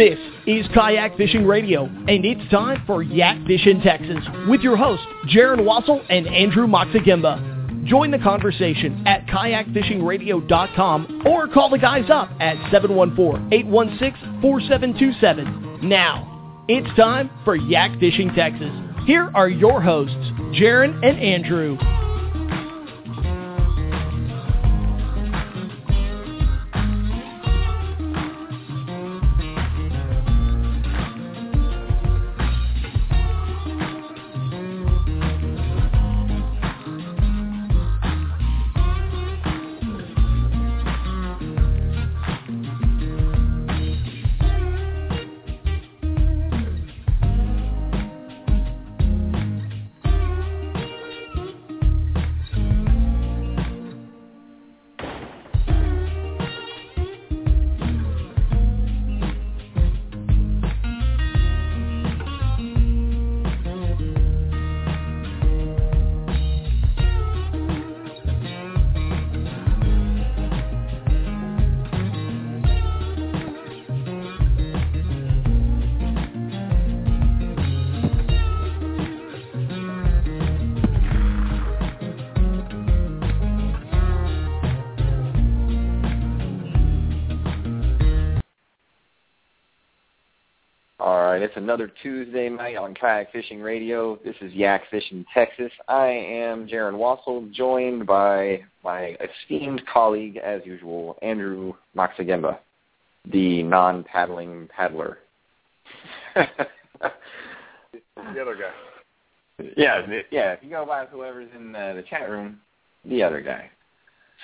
This is Kayak Fishing Radio, and it's time for Yak Fishing Texas with your hosts, Jaron Wassel and Andrew Moxagimba. Join the conversation at kayakfishingradio.com or call the guys up at 714-816-4727. Now, it's time for Yak Fishing Texas. Here are your hosts, Jaron and Andrew. It's another Tuesday night on Kayak Fishing Radio. This is Yak Fishing Texas. I am Jaron Wassel, joined by my esteemed colleague, as usual, Andrew Moxagemba, the non-paddling paddler. the other guy. Yeah, yeah. If you go by whoever's in uh, the chat room, the other guy.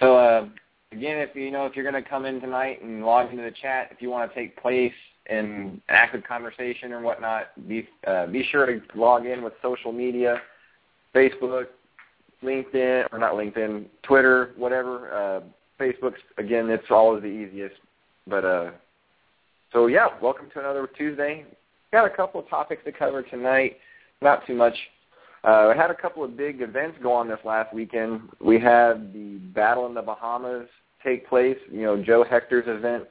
So uh, again, if you know if you're going to come in tonight and log into the chat, if you want to take place in active conversation or whatnot, be uh, be sure to log in with social media, Facebook, LinkedIn or not LinkedIn, Twitter, whatever. Uh, Facebook's again, it's always the easiest. But uh, so yeah, welcome to another Tuesday. Got a couple of topics to cover tonight. Not too much. Uh, we had a couple of big events go on this last weekend. We had the Battle in the Bahamas take place. You know, Joe Hector's event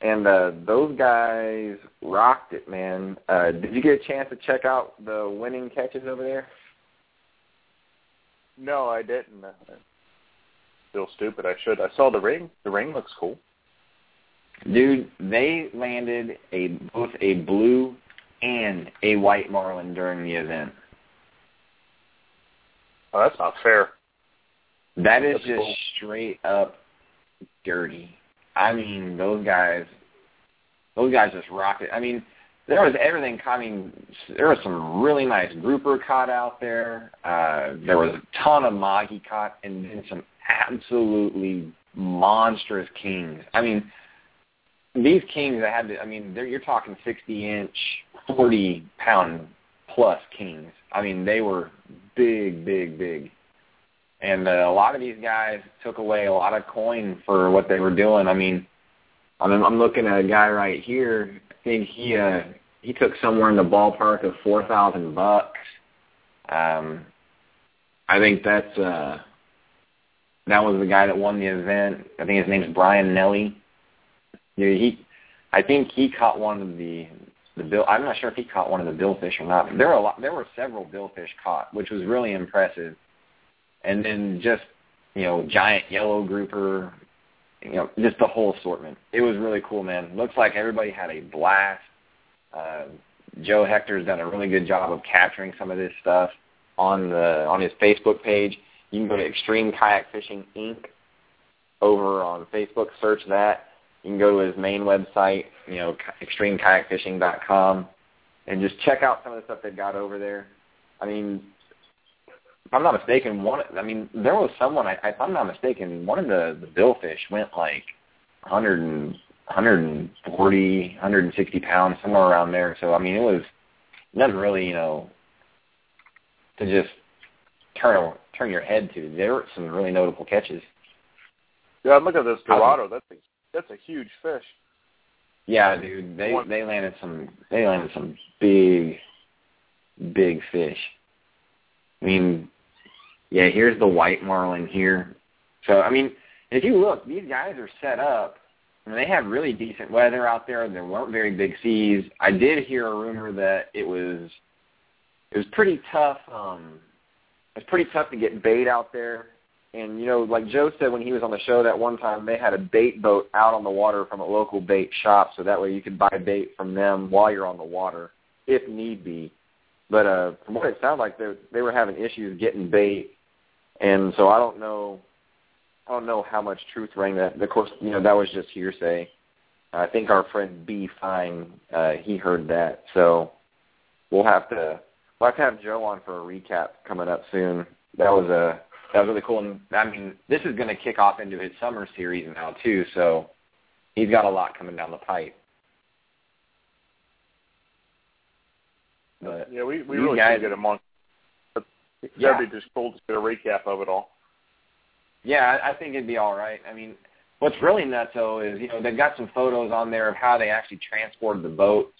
and uh, those guys rocked it, man. Uh, did you get a chance to check out the winning catches over there? No, I didn't. I feel stupid. I should. I saw the ring. The ring looks cool. Dude, they landed a both a blue and a white marlin during the event. Oh, that's not fair. That is that's just cool. straight up dirty. I mean, those guys, those guys just rocked it. I mean, there was everything. Mean, there was some really nice grouper caught out there. Uh, there was a ton of mahi caught, and then some absolutely monstrous kings. I mean, these kings that had to. I mean, you're talking 60 inch, 40 pound plus kings. I mean, they were big, big, big. And uh, a lot of these guys took away a lot of coin for what they were doing. I mean, I'm, I'm looking at a guy right here. I think he uh, he took somewhere in the ballpark of four thousand bucks. Um, I think that's uh, that was the guy that won the event. I think his name's Brian Nelly. Yeah, he, I think he caught one of the the bill. I'm not sure if he caught one of the billfish or not. There were a lot. There were several billfish caught, which was really impressive and then just you know giant yellow grouper, you know just the whole assortment. It was really cool, man. Looks like everybody had a blast. Uh, Joe Hector's done a really good job of capturing some of this stuff on the on his Facebook page. You can go to Extreme Kayak Fishing Inc. over on Facebook. Search that. You can go to his main website, you know, extremekayakfishing.com, and just check out some of the stuff they've got over there. I mean, if I'm not mistaken, one I mean there was someone I, if I'm not mistaken, one of the the billfish went like 100 and 140, 160 pounds somewhere around there. So I mean it was nothing really you know to just turn turn your head to. There were some really notable catches. Yeah, look at this Dorado. That's a that's a huge fish. Yeah, dude. They they landed some they landed some big big fish. I mean, yeah, here's the white marlin here. So, I mean, if you look, these guys are set up and they had really decent weather out there. There weren't very big seas. I did hear a rumor that it was it was pretty tough. Um, it was pretty tough to get bait out there. And you know, like Joe said when he was on the show that one time, they had a bait boat out on the water from a local bait shop, so that way you could buy bait from them while you're on the water, if need be. But uh, from what it sounded like, they they were having issues getting bait, and so I don't know I don't know how much truth rang that. Of course, you know that was just hearsay. I think our friend B Fine, uh, he heard that, so we'll have to we'll have to have Joe on for a recap coming up soon. That was a that was really cool, and I mean this is going to kick off into his summer series now too, so he's got a lot coming down the pipe. But yeah, we we really guys, should get him on. Yeah. That'd be just cool to get a recap of it all. Yeah, I think it'd be all right. I mean, what's really nuts though is you know they've got some photos on there of how they actually transported the boats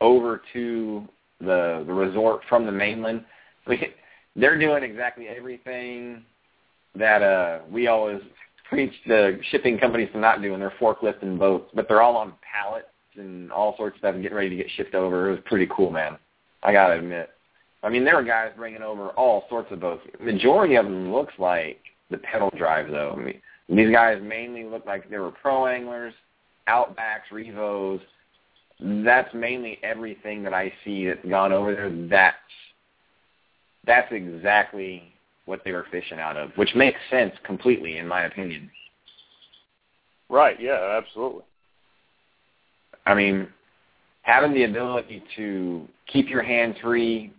over to the the resort from the mainland. We, they're doing exactly everything that uh we always preach the shipping companies to not do, and they're forklifting boats, but they're all on pallets and all sorts of stuff and getting ready to get shipped over. It was pretty cool, man. I gotta admit. I mean, there were guys bringing over all sorts of boats. Majority of them looks like the pedal drive, though. I mean, these guys mainly look like they were pro anglers, outbacks, revos. That's mainly everything that I see that's gone over there. That's that's exactly what they were fishing out of, which makes sense completely, in my opinion. Right. Yeah. Absolutely. I mean, having the ability to keep your hands free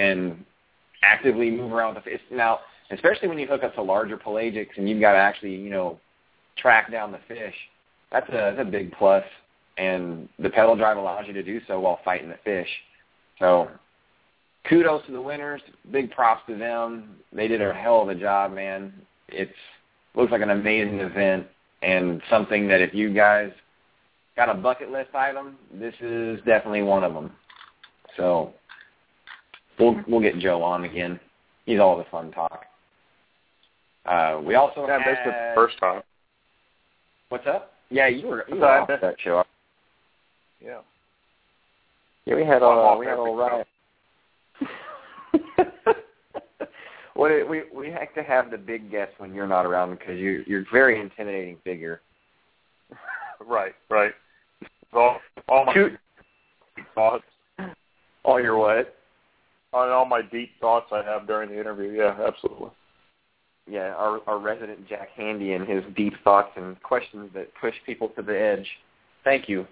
and actively move around the fish. Now, especially when you hook up to larger pelagics and you've got to actually, you know, track down the fish. That's a that's a big plus, and the pedal drive allows you to do so while fighting the fish. So, kudos to the winners. Big props to them. They did a hell of a job, man. It's looks like an amazing event and something that if you guys got a bucket list item, this is definitely one of them. So, we'll we'll get Joe on again. He's all the fun talk. Uh, we also yeah, had the first time. What's up? Yeah, you were you were off that show. Yeah. Yeah, we had all we had all right. what it, we we have to have the big guest when you're not around because you you're a very intimidating figure. right, right. All, all my Two, thoughts. All your what? All my deep thoughts I have during the interview. Yeah, absolutely yeah, our, our resident Jack Handey and his deep thoughts and questions that push people to the edge. Thank you.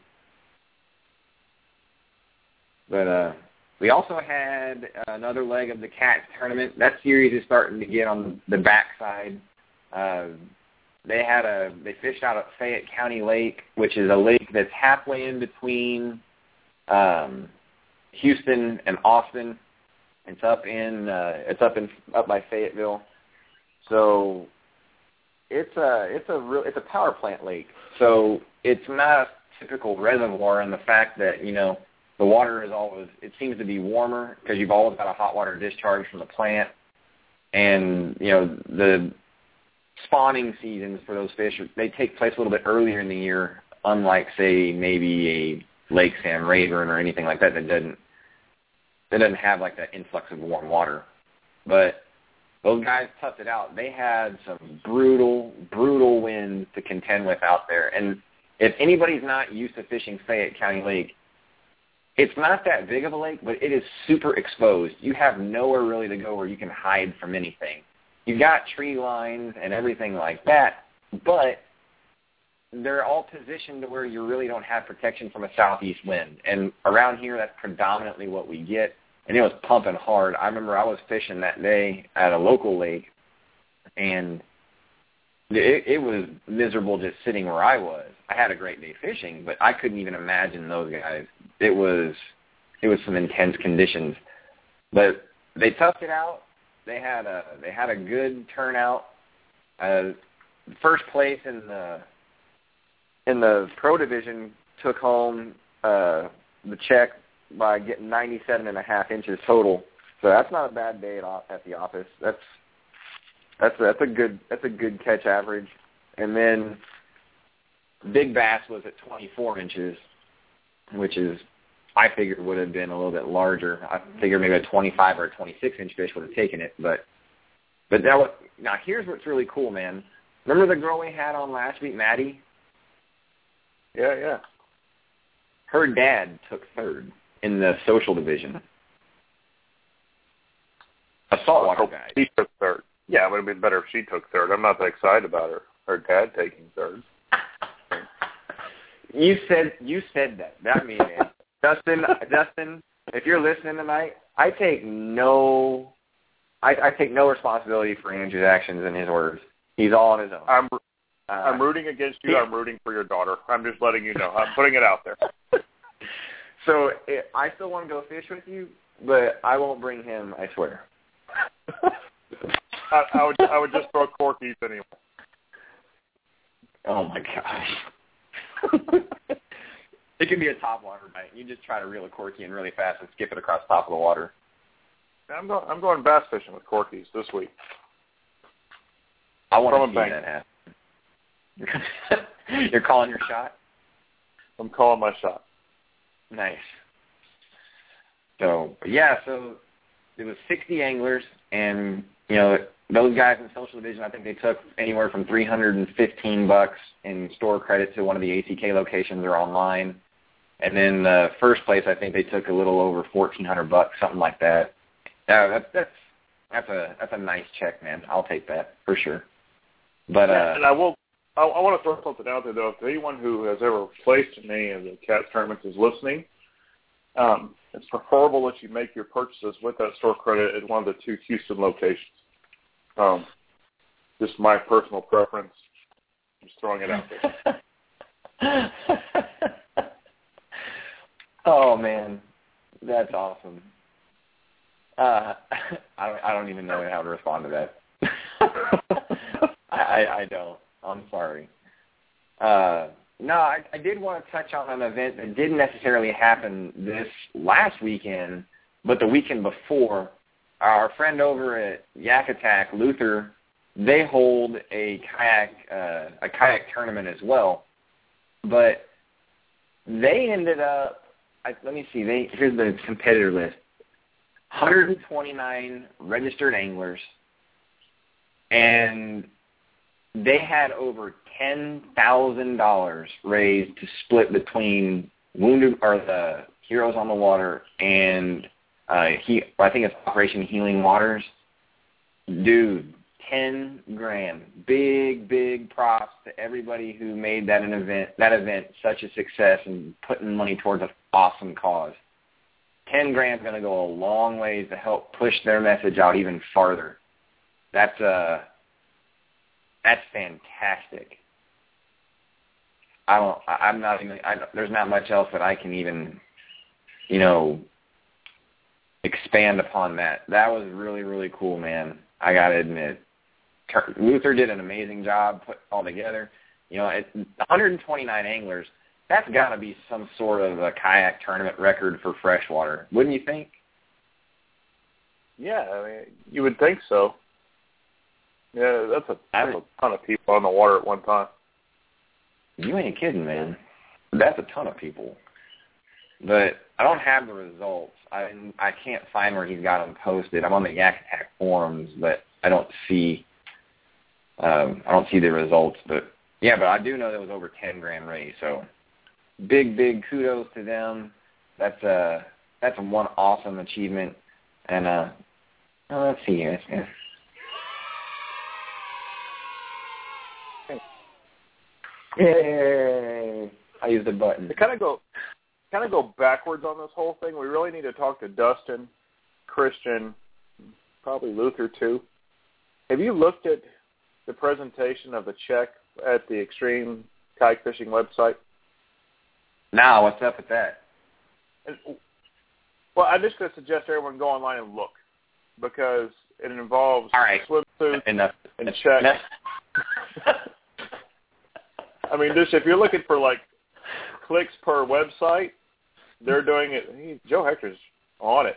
But uh, we also had another leg of the Cats tournament. That series is starting to get on the backside. Uh, they had a they fished out at Fayette County Lake, which is a lake that's halfway in between um, Houston and Austin. It's up in uh, it's up in up by Fayetteville. So it's a it's a real it's a power plant lake. So it's not a typical reservoir in the fact that you know the water is always it seems to be warmer because you've always got a hot water discharge from the plant, and you know the spawning seasons for those fish they take place a little bit earlier in the year, unlike say maybe a Lake Sam Rayburn or anything like that that doesn't that doesn't have like that influx of warm water. But those guys toughed it out. They had some brutal, brutal winds to contend with out there. And if anybody's not used to fishing Fayette County Lake, it's not that big of a lake, but it is super exposed. You have nowhere really to go where you can hide from anything. You've got tree lines and everything like that, but they're all positioned to where you really don't have protection from a southeast wind. And around here, that's predominantly what we get and it was pumping hard. I remember I was fishing that day at a local lake, and it, it was miserable just sitting where I was. I had a great day fishing, but I couldn't even imagine those guys. It was it was some intense conditions, but they toughed it out. They had a they had a good turnout. Uh, first place in the in the pro division took home uh, the check by getting 97 and a half inches total. So that's not a bad day at, at the office. That's that's that's a good that's a good catch average. And then big bass was at 24 inches, which is I figured would have been a little bit larger. I figured maybe a 25 or a 26 inch fish would have taken it, but but that was now. Here's what's really cool, man. Remember the girl we had on last week, Maddie? Yeah, yeah. Her dad took third in the social division. A saltwater oh, guy. She took third. Yeah, it would have been better if she took third. I'm not that excited about her her dad taking third. you said you said that. Not me, man. Dustin, Dustin, if you're listening tonight, I take no, I, I take no responsibility for Andrew's actions and his words. He's all on his own. I'm uh, I'm rooting against you. I'm rooting for your daughter. I'm just letting you know. I'm putting it out there. so it, I still want to go fish with you, but I won't bring him. I swear. I, I would I would just throw corkies anyway. Oh my gosh. it can be a top water bite. You just try to reel a corky in really fast and skip it across top of the water. I'm going I'm going bass fishing with corkies this week. I want From to see that happen. You're calling your shot? I'm calling my shot. Nice. So yeah, so it was 60 anglers, and you know those guys in the social division, I think they took anywhere from 315 bucks in store credit to one of the ACK locations or online. And then the first place, I think they took a little over 1400 bucks, something like that. Yeah, that's that's that's a that's a nice check, man. I'll take that for sure. But uh, and I will. I, I want to throw something out there though. If anyone who has ever placed in any of the cat tournaments is listening, um, it's preferable that you make your purchases with that store credit at one of the two Houston locations. Um, just my personal preference. Just throwing it out there. oh man, that's awesome. Uh, I don't. I don't even know how to respond to that. I, I don't. I'm sorry. Uh, no, I, I did want to touch on an event that didn't necessarily happen this last weekend, but the weekend before our friend over at Yak Attack, Luther, they hold a kayak uh, a kayak tournament as well, but they ended up. I, let me see. They here's the competitor list: 129 registered anglers, and they had over ten thousand dollars raised to split between wounded or the heroes on the water and uh, he, I think it's Operation Healing Waters. Dude, ten grand. Big, big props to everybody who made that an event, that event such a success and putting money towards an awesome cause. Ten grand's going to go a long ways to help push their message out even farther. That's uh, that's fantastic. I don't. I'm not even. I, there's not much else that I can even, you know, expand upon that. That was really, really cool, man. I got to admit. Luther did an amazing job put all together. You know, it, 129 anglers, that's got to be some sort of a kayak tournament record for freshwater, wouldn't you think? Yeah, I mean, you would think so. Yeah, that's a, that's a ton of people on the water at one time. You ain't kidding, man. That's a ton of people. But I don't have the results. I I can't find where he's got them posted. I'm on the Yak Attack forums, but I don't see um, I don't see the results. But yeah, but I do know that was over ten grand raise. So big big kudos to them. That's a that's a one awesome achievement. And uh, well, let's see here. Yeah. Yay! I used the button. To kind of go kind of go backwards on this whole thing, we really need to talk to Dustin, Christian, probably Luther too. Have you looked at the presentation of the check at the Extreme Kayak Fishing website? Now, what's up with that? Well, I'm just going to suggest everyone go online and look because it involves All right. swimsuits Enough. and checks. I mean, just if you're looking for like clicks per website, they're doing it. He, Joe Hector's on it.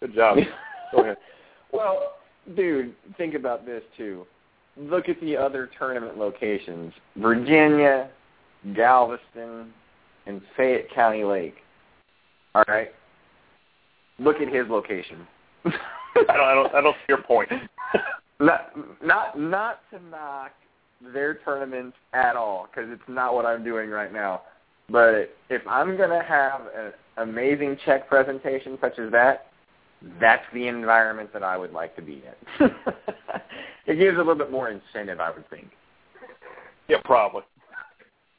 Good job. Go ahead. Well, dude, think about this too. Look at the other tournament locations: Virginia, Galveston, and Fayette County Lake. All right. Look at his location. I don't. I don't. I don't see your point. not, not, not to knock their tournaments at all, because it's not what I'm doing right now. But if I'm gonna have an amazing check presentation such as that, that's the environment that I would like to be in. it gives a little bit more incentive, I would think. Yeah, probably.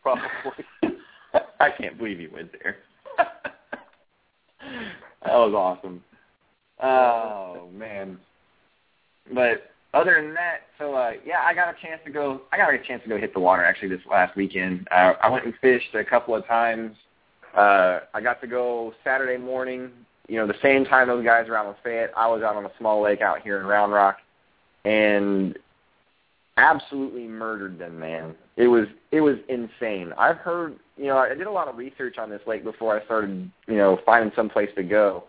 Probably. I can't believe you went there. that was awesome. Oh man. But other than that, so uh yeah, I got a chance to go I got a chance to go hit the water actually this last weekend. Uh, I went and fished a couple of times. Uh I got to go Saturday morning, you know, the same time those guys were out on Fayette, I was out on a small lake out here in Round Rock and absolutely murdered them, man. It was it was insane. I've heard, you know, I did a lot of research on this lake before I started, you know, finding some place to go.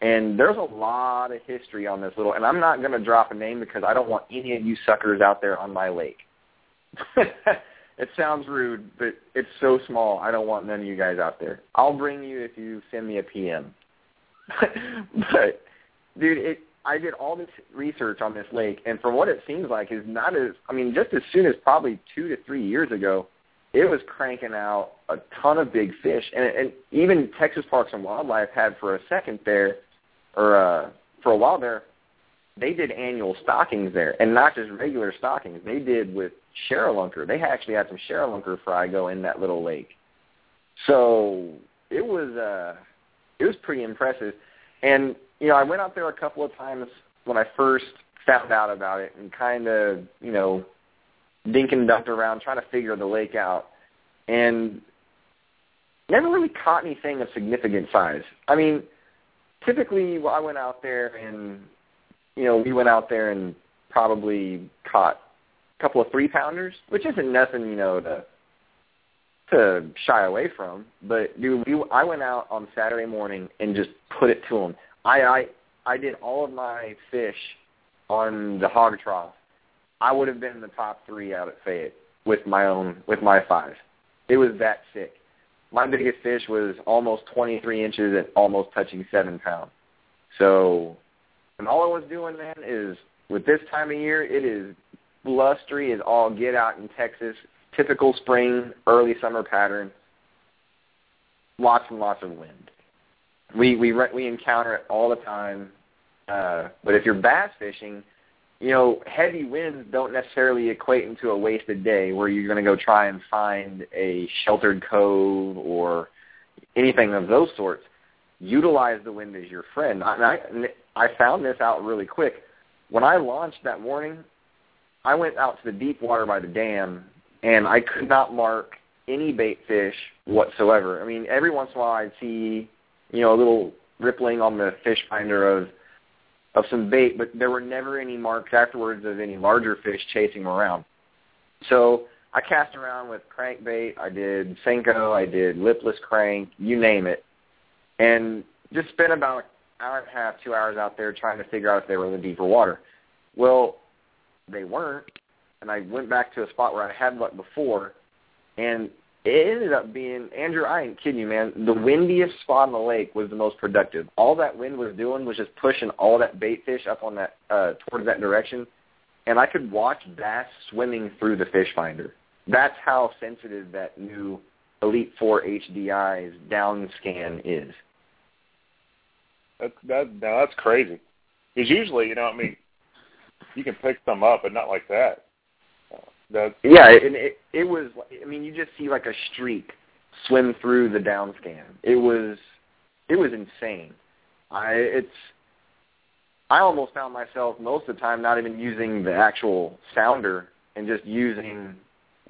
And there's a lot of history on this little, and I'm not going to drop a name because I don't want any of you suckers out there on my lake. it sounds rude, but it's so small. I don't want none of you guys out there. I'll bring you if you send me a PM. but dude, it I did all this research on this lake, and from what it seems like, is not as I mean, just as soon as probably two to three years ago, it was cranking out a ton of big fish, and, and even Texas Parks and Wildlife had for a second there, or uh, for a while there, they did annual stockings there, and not just regular stockings. They did with ShareLunker. They actually had some ShareLunker fry go in that little lake. So it was uh, it was pretty impressive, and you know, I went out there a couple of times when I first found out about it and kind of, you know, dink and dunked around trying to figure the lake out. And never really caught anything of significant size. I mean, typically well, I went out there and, you know, we went out there and probably caught a couple of three pounders, which isn't nothing, you know, to to shy away from. But dude, we, I went out on Saturday morning and just put it to them. I I I did all of my fish on the hog trough. I would have been in the top three out at Fayette with my own with my five. It was that sick. My biggest fish was almost 23 inches and almost touching seven pounds. So, and all I was doing, man, is with this time of year, it is blustery as all get out in Texas. Typical spring, early summer pattern. Lots and lots of wind we we we encounter it all the time. Uh, but if you're bass fishing, you know, heavy winds don't necessarily equate into a wasted day where you're going to go try and find a sheltered cove or anything of those sorts. Utilize the wind as your friend. And I, I found this out really quick. When I launched that morning, I went out to the deep water by the dam, and I could not mark any bait fish whatsoever. I mean, every once in a while I'd see you know, a little rippling on the fish finder of of some bait, but there were never any marks afterwards of any larger fish chasing them around. So I cast around with crankbait. I did Senko. I did lipless crank. You name it, and just spent about an hour and a half, two hours out there trying to figure out if they were in the deeper water. Well, they weren't, and I went back to a spot where I had luck before, and it ended up being Andrew. I ain't kidding you, man. The windiest spot on the lake was the most productive. All that wind was doing was just pushing all that bait fish up on that uh, towards that direction, and I could watch bass swimming through the fish finder. That's how sensitive that new Elite Four HDI's down scan is. That's that. Now that's crazy. Because usually, you know, I mean, you can pick some up, but not like that. That's yeah, and it it was. I mean, you just see like a streak swim through the down scan. It was it was insane. I it's I almost found myself most of the time not even using the actual sounder and just using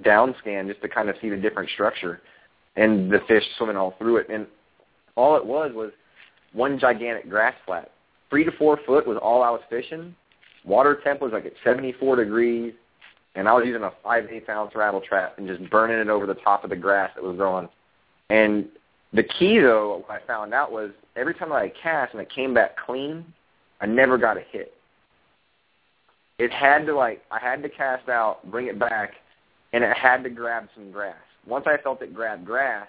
down scan just to kind of see the different structure and the fish swimming all through it. And all it was was one gigantic grass flat. Three to four foot was all I was fishing. Water temp was like at 74 degrees and I was using a five eighth ounce rattle trap and just burning it over the top of the grass that was growing. And the key though, what I found out was every time I cast and it came back clean, I never got a hit. It had to like I had to cast out, bring it back, and it had to grab some grass. once I felt it grab grass,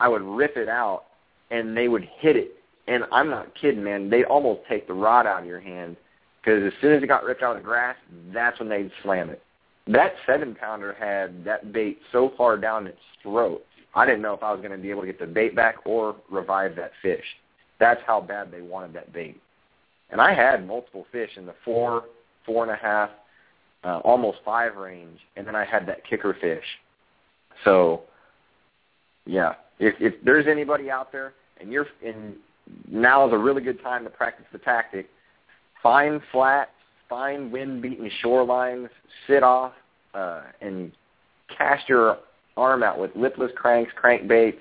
I would rip it out, and they would hit it. And I'm not kidding, man. They'd almost take the rod out of your hand because as soon as it got ripped out of the grass, that's when they'd slam it. That seven pounder had that bait so far down its throat, I didn't know if I was going to be able to get the bait back or revive that fish. That's how bad they wanted that bait. And I had multiple fish in the four, four and a half, uh, almost five range, and then I had that kicker fish. So, yeah, if if there's anybody out there and you're in, now is a really good time to practice the tactic. Find flat, find wind-beaten shorelines, sit off, uh, and cast your arm out with lipless cranks, crankbaits,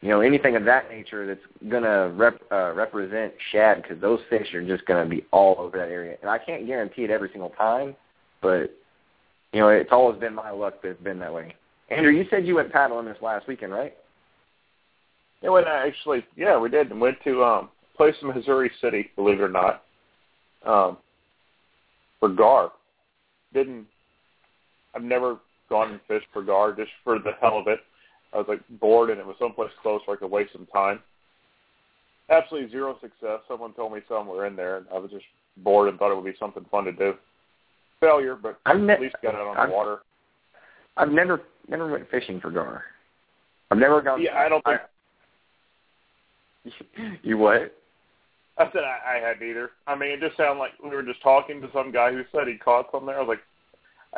you know, anything of that nature that's going to rep, uh, represent shad because those fish are just going to be all over that area. And I can't guarantee it every single time, but, you know, it's always been my luck that it's been that way. Andrew, you said you went paddling this last weekend, right? Yeah, when I actually, yeah, we did. And went to um, a place in Missouri City, believe it or not, um, for gar. Didn't, I've never gone and fished for gar just for the hell of it. I was like bored and it was someplace close where I could waste some time. Absolutely zero success. Someone told me somewhere in there, and I was just bored and thought it would be something fun to do. Failure, but I've ne- at least got out on I've, the water. I've never never went fishing for gar. I've never gone. Yeah, I don't think. I, you what? I said I, I hadn't either. I mean, it just sounded like we were just talking to some guy who said he caught some there. I was like,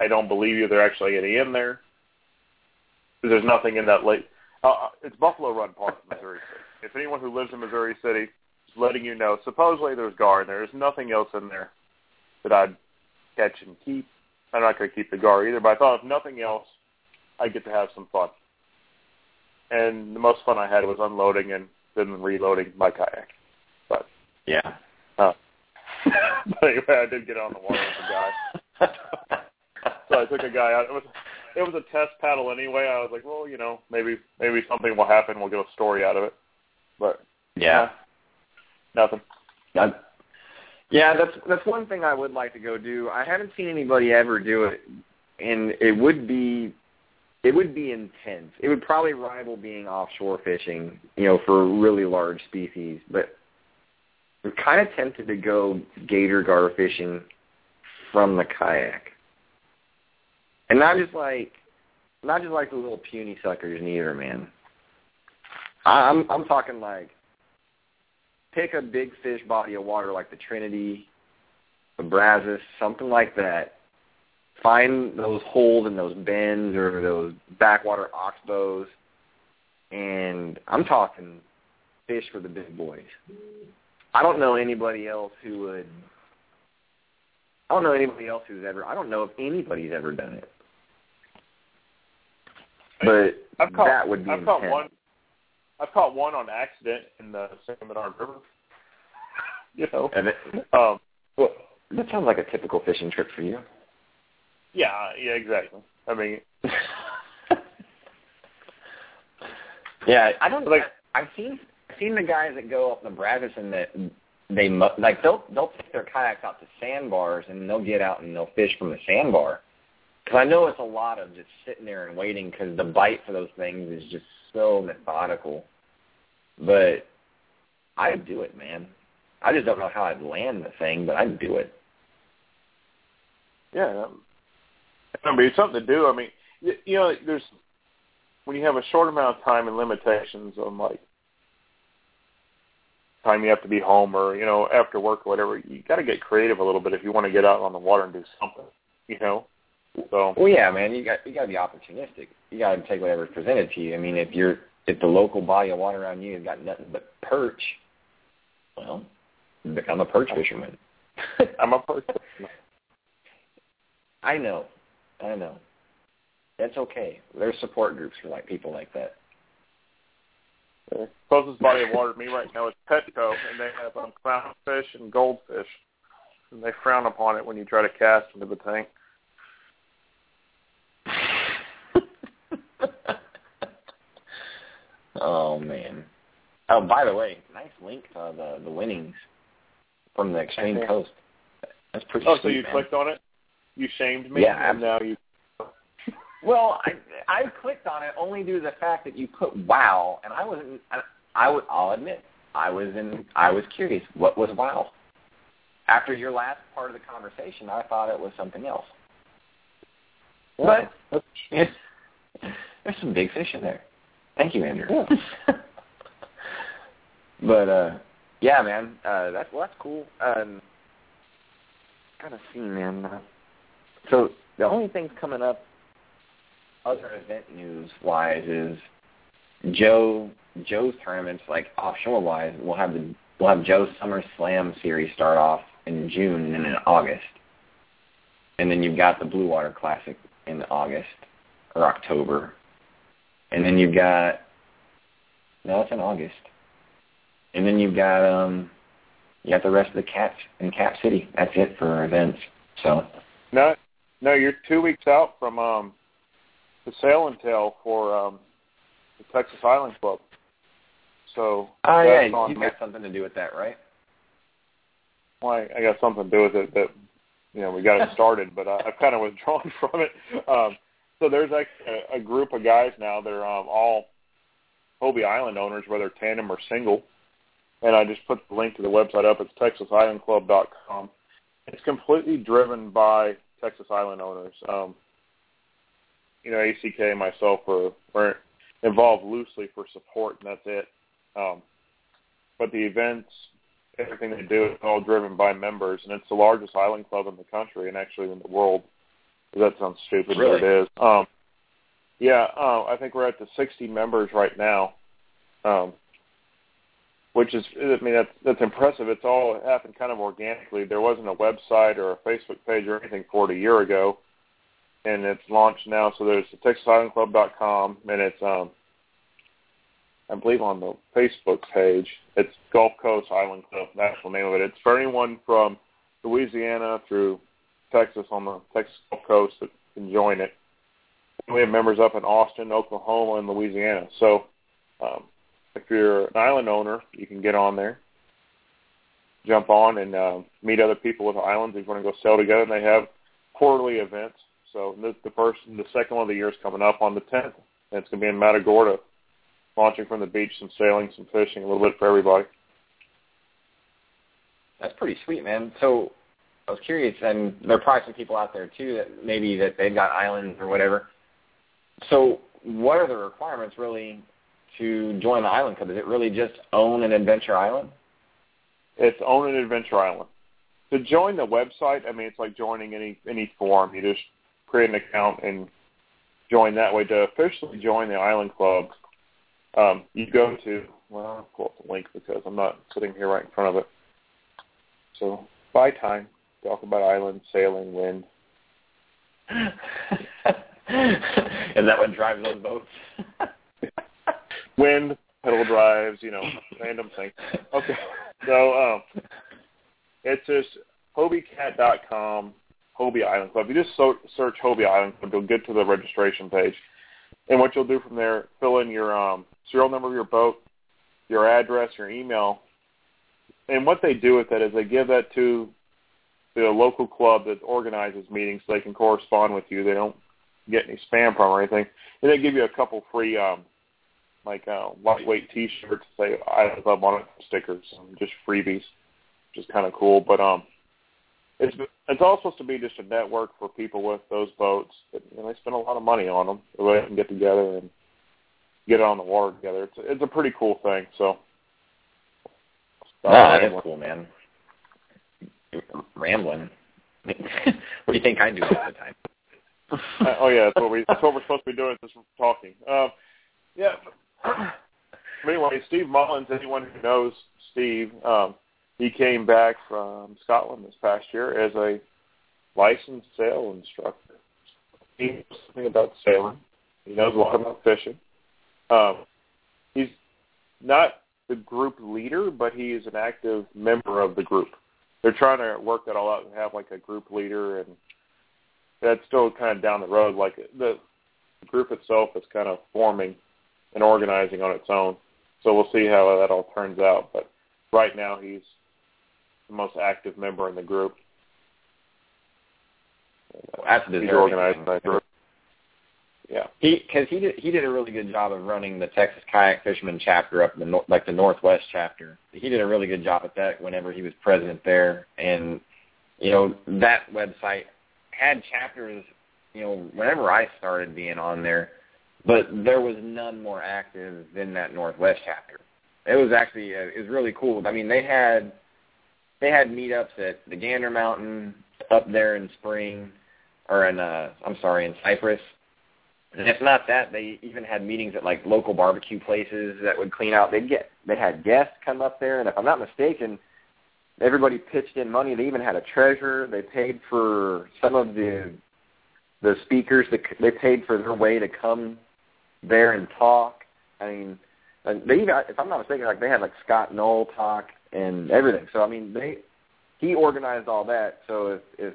I don't believe you. They're actually getting in there. There's nothing in that lake. Uh, uh, it's Buffalo Run Park, Missouri City. If anyone who lives in Missouri City is letting you know, supposedly there's gar in there. There's nothing else in there that I'd catch and keep. I'm not going to keep the gar either, but I thought if nothing else, I'd get to have some fun. And the most fun I had was unloading and then reloading my kayak. Yeah. Uh, but anyway, I did get on the water with a guy. so I took a guy out. It was it was a test paddle anyway. I was like, well, you know, maybe maybe something will happen. We'll get a story out of it. But yeah, uh, nothing. I, yeah, that's that's one thing I would like to go do. I haven't seen anybody ever do it, and it would be it would be intense. It would probably rival being offshore fishing, you know, for really large species. But I'm kind of tempted to go gator gar fishing from the kayak, and not just like not just like the little puny suckers neither, man. I'm I'm talking like pick a big fish body of water like the Trinity, the Brazos, something like that. Find those holes in those bends or those backwater oxbows, and I'm talking fish for the big boys. I don't know anybody else who would. I don't know anybody else who's ever. I don't know if anybody's ever done it. But I've caught, that would be I've intense. caught one. I've caught one on accident in the San Bernard River. you know. And it, Um, well, that sounds like a typical fishing trip for you. yeah, yeah, exactly. I mean, yeah, I don't Like- like. I've seen seen the guys that go up the Brazos and that they like they'll they'll take their kayaks out to sandbars and they'll get out and they'll fish from the sandbar. Because I know it's a lot of just sitting there and waiting because the bite for those things is just so methodical. But I'd do it, man. I just don't know how I'd land the thing, but I'd do it. yeah. I mean, it's something to do. I mean, you know, there's when you have a short amount of time and limitations on like time you have to be home or you know after work or whatever. You got to get creative a little bit if you want to get out on the water and do something. You know. So Well, yeah, man, you got you got to be opportunistic. You got to take whatever's presented to you. I mean, if you're if the local body of water around you has got nothing but perch, well, become a perch fisherman. I'm a person. I know, I know. That's okay. There's support groups for like people like that. Closest body of water to me right now is Petco, and they have um, clownfish and goldfish, and they frown upon it when you try to cast into the tank. oh man. Oh, by the way, nice link to the the winnings from the extreme coast. That's pretty. Oh, so you man. clicked on it? You shamed me, Yeah, and now you. Well, I I clicked on it only due to the fact that you put WoW, and I wasn't. I, I would. I'll admit, I was in. I was curious. What was WoW? After your last part of the conversation, I thought it was something else. But yeah, there's some big fish in there. Thank you, Andrew. Yeah. but uh yeah, man, uh that's well, that's cool. Um gotta see, man. Uh, so the only things coming up other event news wise is Joe Joe's tournaments, like offshore wise, we'll have the we'll have Joe's Summer Slam series start off in June and then in August. And then you've got the Blue Water Classic in August or October. And then you've got no, it's in August. And then you've got um you got the rest of the cats in Cap City. That's it for events. So No no, you're two weeks out from um the sail and tail for um the Texas Island Club. So Oh yeah, you've got something to do with that, right? well, I, I got something to do with it that you know we got it started, but I, I've kind of withdrawn from it. Um, so there's actually a, a group of guys now. They're um, all Hobie Island owners, whether tandem or single. And I just put the link to the website up. It's TexasIslandClub.com. It's completely driven by Texas Island owners. Um, you know, ACK and myself were, are involved loosely for support, and that's it. Um, but the events, everything they do is all driven by members, and it's the largest island club in the country and actually in the world. Does that sounds stupid, Really? but it is. Um, yeah, uh, I think we're at the 60 members right now, um, which is, I mean, that's that's impressive. It's all happened kind of organically. There wasn't a website or a Facebook page or anything for it a year ago, and it's launched now. So there's the TexasIslandClub.com, and it's um, I believe on the Facebook page. It's Gulf Coast Island Club. That's the name of it. It's for anyone from Louisiana through Texas on the Texas Gulf Coast that can join it. We have members up in Austin, Oklahoma, and Louisiana. So um, if you're an island owner, you can get on there, jump on, and uh, meet other people with islands if you want to go sail together. And they have quarterly events. So the, the first and the second one of the year is coming up on the 10th, and it's going to be in Matagorda, launching from the beach, some sailing, some fishing, a little bit for everybody. That's pretty sweet, man. So I was curious, and there are probably some people out there too that maybe that they've got islands or whatever. So what are the requirements really to join the island club? Is it really just own an adventure island? It's own an adventure island. To join the website, I mean, it's like joining any any forum. You just create an account and join that way. To officially join the island club, um, you go to well, I'll pull up the link because I'm not sitting here right in front of it. So buy time. Talk about island sailing, wind. and that what drives those boats? wind, pedal drives, you know, random things. Okay. So um, it's just HobieCat.com, Hobie Island Club. You just so, search Hobie Island Club, you'll get to the registration page. And what you'll do from there, fill in your um, serial number of your boat, your address, your email. And what they do with that is they give that to the local club that organizes meetings so they can correspond with you. They don't get any spam from or anything. And they give you a couple free um, like uh, lightweight T-shirts say Island Club on it, stickers, just freebies, which is kind of cool. But um, it's it's all supposed to be just a network for people with those boats. You know, they spend a lot of money on them. So they can get together and get on the water together. It's it's a pretty cool thing. So. Oh, that is cool, man. Rambling. what do you think I do all the time? Uh, oh yeah, that's what we that's what we're supposed to be doing. Just talking. Um, yeah. But anyway, Steve Mullins. Anyone who knows Steve, um, he came back from Scotland this past year as a licensed sail instructor. He knows something about sailing. He knows a lot about fishing. Um, he's not the group leader, but he is an active member of the group. They're trying to work that all out and have like a group leader, and that's still kind of down the road. Like the group itself is kind of forming and organizing on its own. So we'll see how that all turns out. But right now, he's the most active member in the group. Well, that's He's deserving. organizing that group. Yeah. He because he did he did a really good job of running the Texas Kayak Fisherman chapter up in the nor- like the Northwest chapter. He did a really good job at that whenever he was president there, and you know that website had chapters. You know, whenever I started being on there, but there was none more active than that Northwest chapter. It was actually uh, it was really cool. I mean, they had they had meetups at the Gander Mountain up there in Spring, or in uh I'm sorry in Cypress. And if not that, they even had meetings at like local barbecue places that would clean out. They'd get they had guests come up there, and if I'm not mistaken, everybody pitched in money. They even had a treasurer. They paid for some of the the speakers. They paid for their way to come there and talk. I mean, and they even, if I'm not mistaken, like they had like Scott Knoll talk and everything. So I mean, they he organized all that. So if if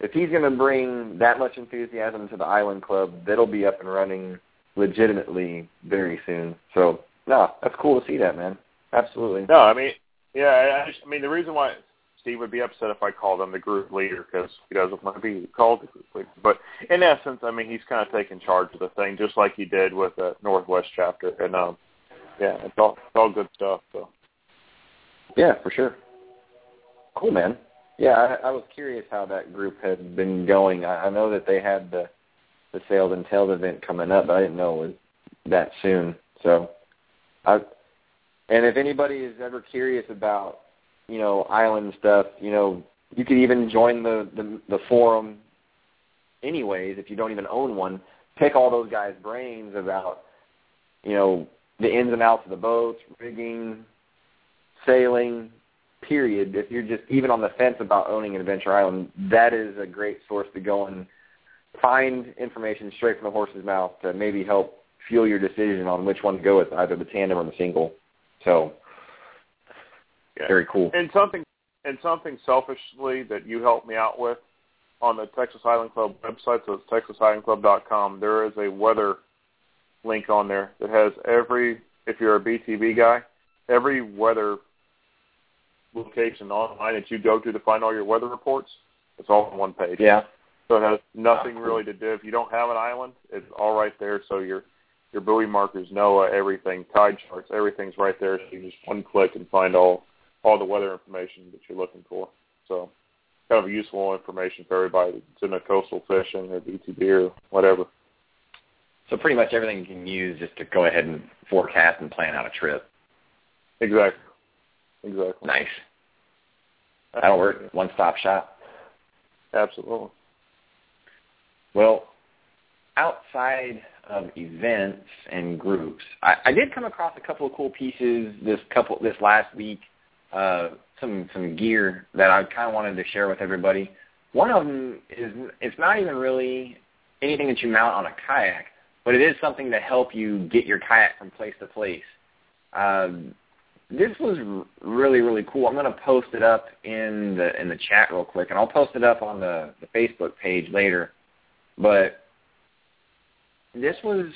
if he's going to bring that much enthusiasm to the Island Club, that'll be up and running legitimately very soon. So no, that's cool to see that, man. Absolutely. No, I mean, yeah, I, just, I mean the reason why Steve would be upset if I called him the group leader because he doesn't want to be called the group leader. But in essence, I mean, he's kind of taking charge of the thing, just like he did with the Northwest chapter. And um, yeah, it's all it's all good stuff. So yeah, for sure. Cool, man. Yeah, I, I was curious how that group had been going. I, I know that they had the the Sails and Tails event coming up, but I didn't know it was that soon. So, I and if anybody is ever curious about you know island stuff, you know you could even join the the, the forum. Anyways, if you don't even own one, pick all those guys' brains about you know the ins and outs of the boats, rigging, sailing, period. If you're just even on the fence about owning an adventure island, that is a great source to go and find information straight from the horse's mouth to maybe help fuel your decision on which one to go with, either the tandem or the single. So yeah. very cool. And something and something selfishly that you helped me out with on the Texas Island Club website, so it's texasislandclub.com. There is a weather link on there that has every, if you're a BTB guy, every weather location online that you go to to find all your weather reports. It's all on one page. Yeah. So it has nothing really to do. If you don't have an island, it's all right there. So your your buoy markers, NOAA, everything, tide charts, everything's right there. So you just one click and find all all the weather information that you're looking for. So kind of useful information for everybody that's in a coastal fishing or BTB or whatever. So pretty much everything you can use just to go ahead and forecast and plan out a trip. Exactly. Exactly. Nice. That'll work. One stop shop. Absolutely. Well, outside of events and groups, I, I did come across a couple of cool pieces this couple this last week. Uh, some some gear that I kind of wanted to share with everybody. One of them is it's not even really anything that you mount on a kayak, but it is something to help you get your kayak from place to place. Um, this was really really cool. I'm going to post it up in the in the chat real quick, and I'll post it up on the, the Facebook page later. But this was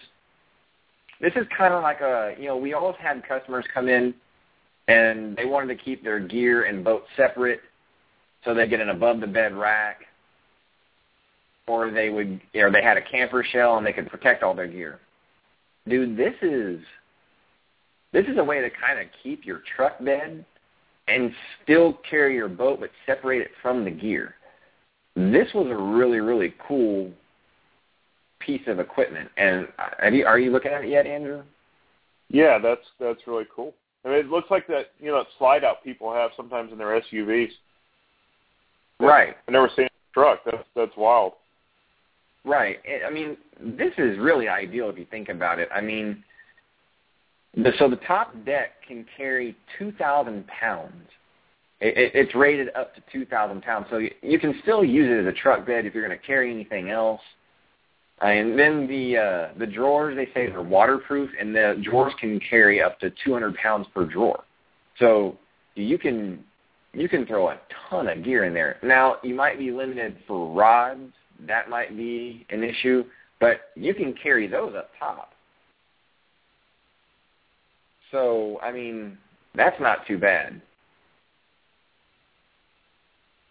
this is kind of like a you know we always had customers come in and they wanted to keep their gear and boat separate, so they get an above the bed rack, or they would or they had a camper shell and they could protect all their gear. Dude, this is this is a way to kind of keep your truck bed and still carry your boat but separate it from the gear. This was a really, really cool piece of equipment. And uh, have you, are you looking at it yet, Andrew? Yeah, that's that's really cool. I mean, it looks like that you know that slide out people have sometimes in their SUVs. Right. I've never seen a truck. That's that's wild. Right. I mean, this is really ideal if you think about it. I mean, the, so the top deck can carry 2,000 pounds. It, it, it's rated up to 2,000 pounds, so you, you can still use it as a truck bed if you're going to carry anything else. And then the uh, the drawers they say are waterproof, and the drawers can carry up to 200 pounds per drawer. So you can you can throw a ton of gear in there. Now you might be limited for rods. That might be an issue, but you can carry those up top. So I mean that's not too bad.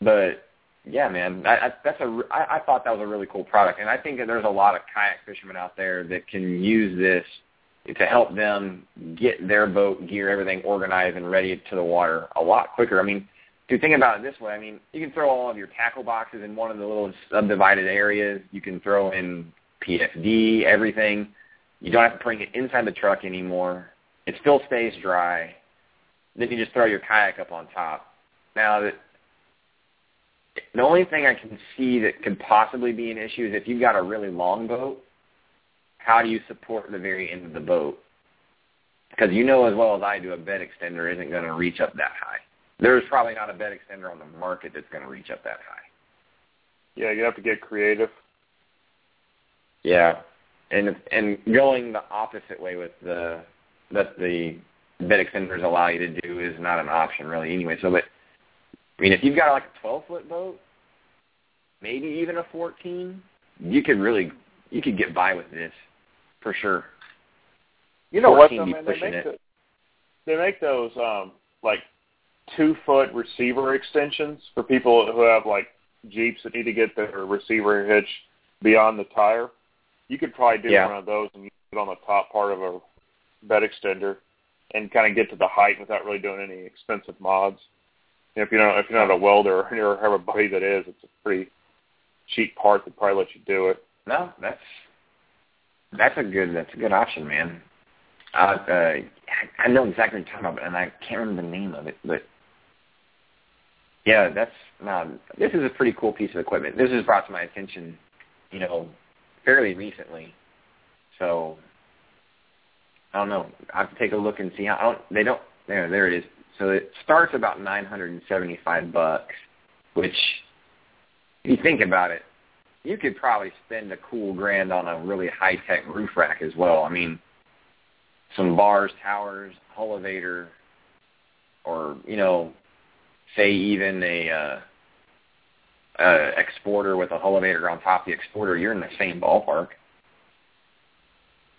But yeah, man, I, I, that's a I, I thought that was a really cool product, and I think that there's a lot of kayak fishermen out there that can use this to help them get their boat gear, everything organized and ready to the water a lot quicker. I mean, to think about it this way, I mean, you can throw all of your tackle boxes in one of the little subdivided areas. You can throw in PFD, everything. You don't have to bring it inside the truck anymore. It still stays dry. Then you just throw your kayak up on top. Now, the, the only thing I can see that could possibly be an issue is if you've got a really long boat, how do you support the very end of the boat? Because you know as well as I do, a bed extender isn't going to reach up that high. There's probably not a bed extender on the market that's going to reach up that high. Yeah, you have to get creative. Yeah, and and going the opposite way with the that the bed extenders allow you to do is not an option really anyway. So, but I mean, if you've got like a 12 foot boat, maybe even a 14, you could really you could get by with this for sure. You know what, though, man? They make, the, they make those um like two foot receiver extensions for people who have like Jeeps that need to get their receiver hitch beyond the tire. You could probably do yeah. one of those and use it on the top part of a bed extender and kind of get to the height without really doing any expensive mods. if you know if you're not a welder or have a buddy that is, it's a pretty cheap part that probably let you do it. No, that's that's a good that's a good option, man. Uh, uh, I know exactly what you're talking about, and I can't remember the name of it, but yeah, that's no. This is a pretty cool piece of equipment. This has brought to my attention, you know, fairly recently. So I don't know. I have to take a look and see how. I don't, they don't. There, there it is. So it starts about nine hundred and seventy-five bucks, which, if you think about it, you could probably spend a cool grand on a really high-tech roof rack as well. I mean, some bars, towers, elevator, or you know, say even a uh, uh, exporter with a elevator on top of the exporter, you're in the same ballpark.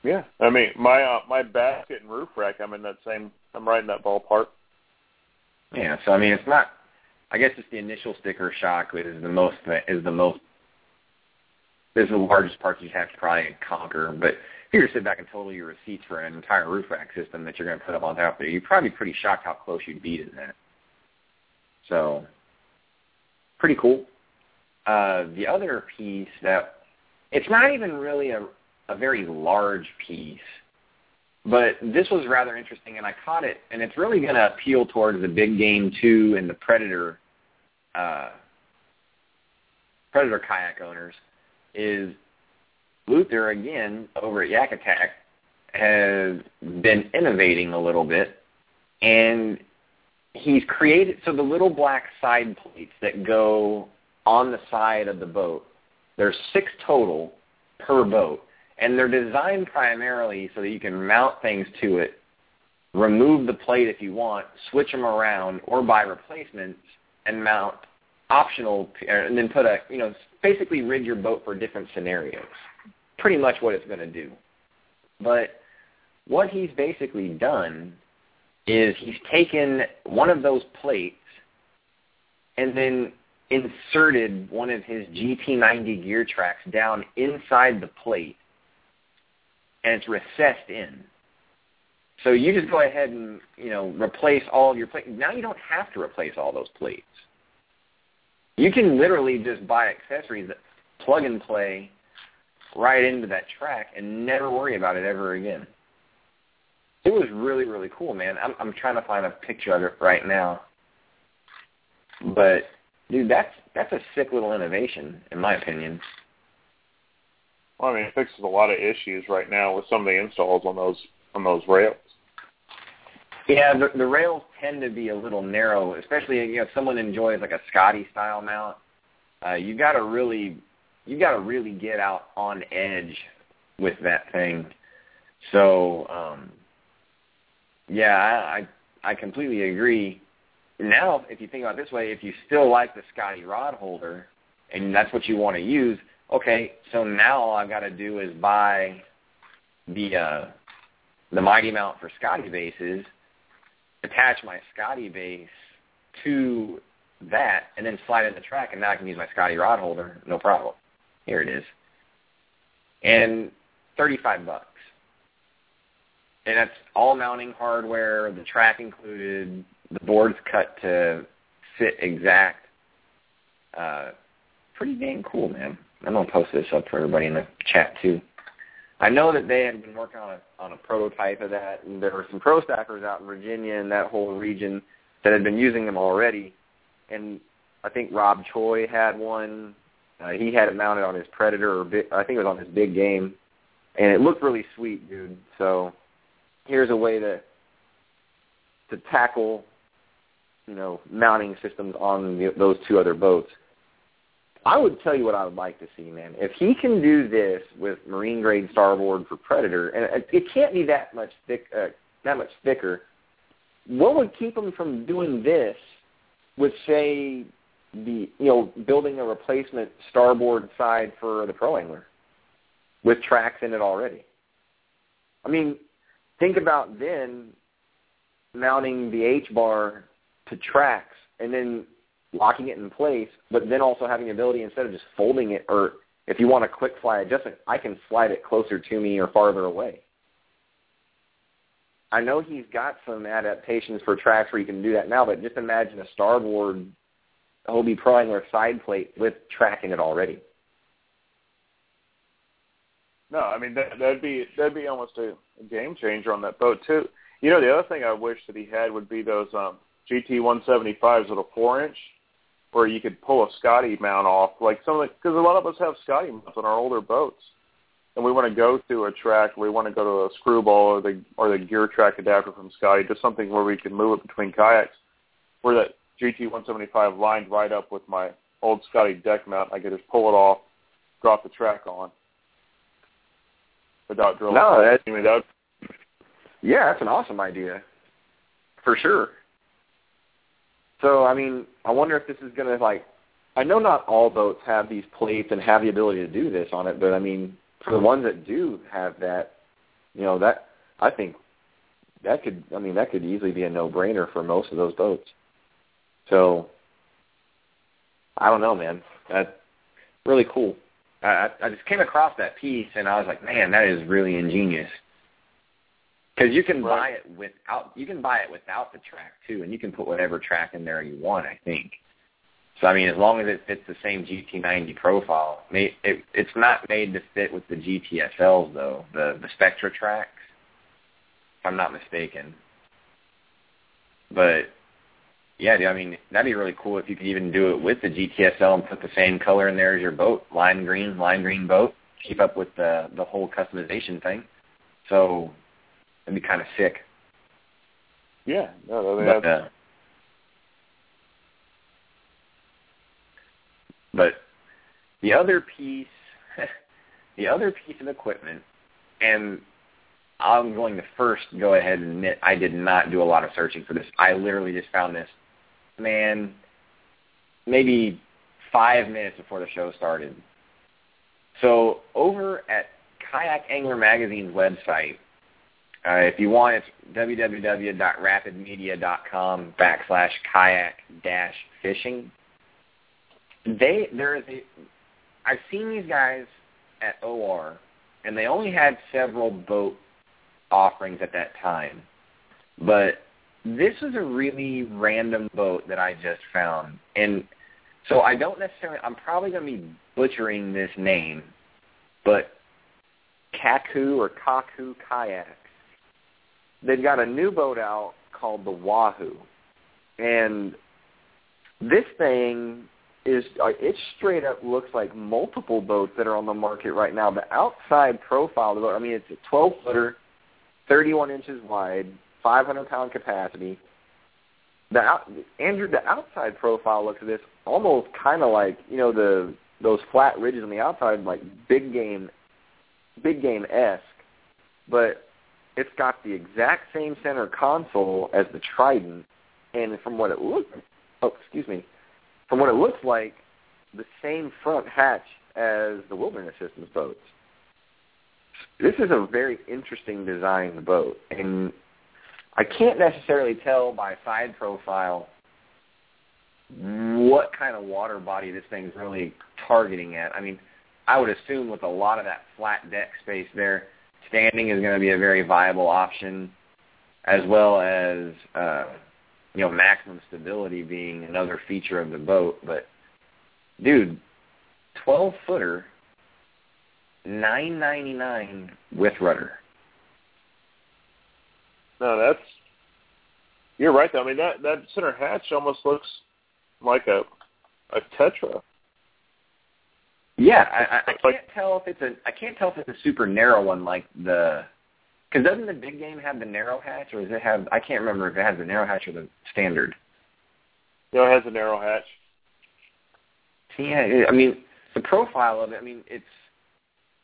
Yeah, I mean my uh, my basket and roof rack, I'm in that same. I'm right in that ballpark. Yeah, so I mean it's not. I guess it's the initial sticker shock is the most is the most this is the largest part you have to probably conquer. But if you were to sit back and total your receipts for an entire roof rack system that you're going to put up on top there, you'd probably be pretty shocked how close you'd be to that. So, pretty cool. Uh, the other piece that it's not even really a, a very large piece, but this was rather interesting, and I caught it, and it's really going to appeal towards the big game too and the predator uh, predator kayak owners. Is Luther again over at Yak Attack has been innovating a little bit, and he's created so the little black side plates that go on the side of the boat. There's six total per boat, and they're designed primarily so that you can mount things to it, remove the plate if you want, switch them around, or buy replacements and mount optional, and then put a you know basically rig your boat for different scenarios. Pretty much what it's going to do. But what he's basically done is he's taken one of those plates and then inserted one of his GT90 gear tracks down inside the plate and it's recessed in. So you just go ahead and, you know, replace all of your plates. Now you don't have to replace all those plates. You can literally just buy accessories that plug and play right into that track and never worry about it ever again. It was really, really cool, man. I'm I'm trying to find a picture of it right now. But dude, that's that's a sick little innovation, in my opinion. Well, I mean, it fixes a lot of issues right now with some of the installs on those on those rails. Yeah, the, the rails tend to be a little narrow, especially you know if someone enjoys like a Scotty style mount. Uh, you got to really you got to really get out on edge with that thing. So um, yeah, I I completely agree. Now, if you think about it this way, if you still like the Scotty rod holder and that's what you want to use, okay, so now all I've got to do is buy the uh, the Mighty Mount for Scotty bases, attach my Scotty base to that and then slide in the track, and now I can use my Scotty rod holder, no problem. Here it is, and thirty-five bucks, and that's all mounting hardware, the track included, the board's cut to fit exact. Uh, pretty dang cool, man. I'm gonna post this up for everybody in the chat too. I know that they had been working on a on a prototype of that, and there were some pro stackers out in Virginia and that whole region that had been using them already. And I think Rob Choi had one. Uh, he had it mounted on his Predator, or big, I think it was on his big game, and it looked really sweet, dude. So here's a way to to tackle, you know, mounting systems on the, those two other boats. I would tell you what I would like to see, man. If he can do this with marine grade starboard for Predator, and it, can't be that much thick, uh, that much thicker. What would keep him from doing this with, say, the you know building a replacement starboard side for the pro angler with tracks in it already? I mean, think about then mounting the H bar to tracks and then locking it in place, but then also having the ability instead of just folding it, or if you want a quick fly adjustment, I can slide it closer to me or farther away. I know he's got some adaptations for tracks where you can do that now, but just imagine a starboard Hobie Pro Angler side plate with track in it already. No, I mean that that'd be that'd be almost a, a game changer on that boat too. You know, the other thing I wish that he had would be those um, GT 175s with a four inch where you could pull a Scotty mount off, like some of the, because a lot of us have Scotty mounts on our older boats, and we want to go to a track, we want to go to a screwball or the or the gear track adapter from Scotty, just something where we can move it between kayaks, where that GT 175 lined right up with my old Scotty deck mount, I could just pull it off, drop the track on, without drilling. No, that's, I mean, that. Yeah, that's an awesome idea, for sure. So, I mean, I wonder if this is going to, like, I know not all boats have these plates and have the ability to do this on it, but, I mean, for the ones that do have that, you know, that, I think that could, I mean, that could easily be a no-brainer for most of those boats. So, I don't know, man. That's really cool. I, I just came across that piece, and I was like, man, that is really ingenious. Because you can buy it without you can buy it without the track too, and you can put whatever track in there you want. I think. So I mean, as long as it fits the same GT90 profile, it, it, it's not made to fit with the GTSLs though. The the Spectra tracks, if I'm not mistaken. But yeah, I mean that'd be really cool if you could even do it with the GTSL and put the same color in there as your boat, lime green, lime green boat. Keep up with the the whole customization thing. So That'd be kind of sick. Yeah, no, I mean, but, uh, but the other piece, the other piece of equipment, and I'm going to first go ahead and admit I did not do a lot of searching for this. I literally just found this, man, maybe five minutes before the show started. So over at Kayak Angler Magazine's website, uh, if you want, it's www.rapidmedia.com backslash kayak dash fishing. They there is a I've seen these guys at OR, and they only had several boat offerings at that time, but this is a really random boat that I just found, and so I don't necessarily. I'm probably going to be butchering this name, but Kaku or Kaku kayak they've got a new boat out called the Wahoo, and this thing is uh, it straight up looks like multiple boats that are on the market right now. The outside profile of the boat, I mean, it's a 12 footer, 31 inches wide, 500 pound capacity. The out, Andrew, the outside profile looks at this almost kind of like you know the those flat ridges on the outside, like big game, big game esque, but it's got the exact same center console as the Trident, and from what it looks, oh, excuse me, from what it looks like, the same front hatch as the Wilderness Systems boats. This is a very interesting design boat, and I can't necessarily tell by side profile what kind of water body this thing's really targeting at. I mean, I would assume with a lot of that flat deck space there, standing is going to be a very viable option, as well as uh, you know maximum stability being another feature of the boat. But dude, twelve footer, nine ninety nine with rudder. No, that's you're right. Though. I mean that that center hatch almost looks like a a tetra. Yeah, I, I, I can't tell if it's a I can't tell if it's a super narrow one like the because doesn't the big game have the narrow hatch or does it have I can't remember if it has the narrow hatch or the standard. No, it has a narrow hatch. Yeah, I mean the profile of it. I mean it's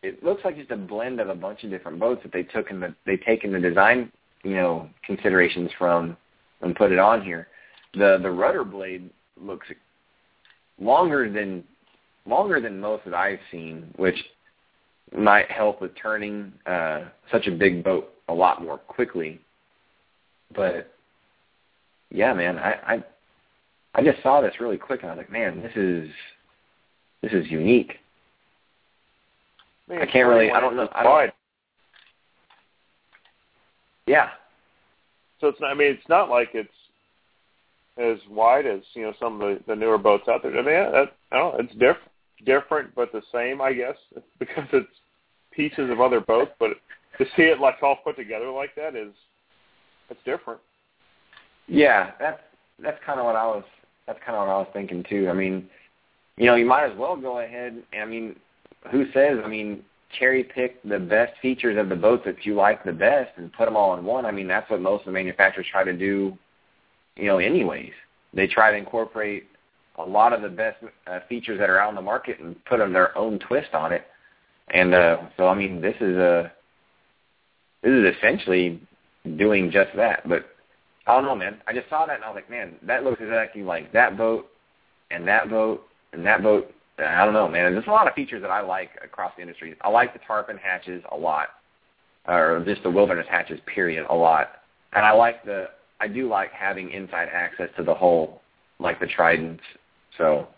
it looks like just a blend of a bunch of different boats that they took in the they taken the design you know considerations from and put it on here. The the rudder blade looks longer than longer than most that I've seen, which might help with turning uh, such a big boat a lot more quickly. But yeah, man, I, I I just saw this really quick, and I was like, man, this is this is unique. Man, I can't really. I don't know. I don't, yeah. So it's not. I mean, it's not like it's as wide as you know some of the, the newer boats out there. I mean, that, I don't it's different, different but the same, I guess, because it's pieces of other boats. But to see it like all put together like that is it's different. Yeah, that's that's kind of what I was. That's kind of what I was thinking too. I mean, you know, you might as well go ahead. I mean, who says? I mean, cherry pick the best features of the boats that you like the best and put them all in one. I mean, that's what most of the manufacturers try to do you know, anyways. They try to incorporate a lot of the best uh, features that are out on the market and put them their own twist on it. And uh, so, I mean, this is a this is essentially doing just that. But I don't know, man. I just saw that and I was like, man, that looks exactly like that boat and that boat and that boat. I don't know, man. There's a lot of features that I like across the industry. I like the tarpon hatches a lot, or just the wilderness hatches, period, a lot. And I like the I do like having inside access to the hull, like the Tridents. So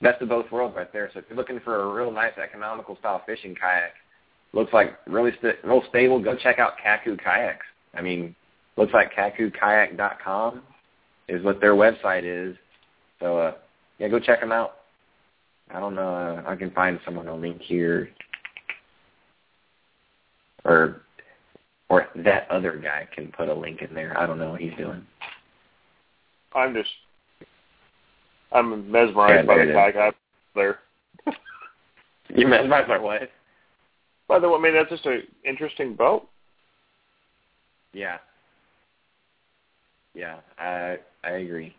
best of both worlds right there. So if you're looking for a real nice economical style fishing kayak, looks like really st- real stable, go check out Kaku Kayaks. I mean, looks like kakukayak.com is what their website is. So uh, yeah, go check them out. I don't know. Uh, I can find someone a link here, or or that other guy can put a link in there. I don't know what he's doing. I'm just, I'm mesmerized yeah, by the guy guy there. you mesmerized by what? By the way, I mean that's just an interesting boat. Yeah. Yeah, I I agree.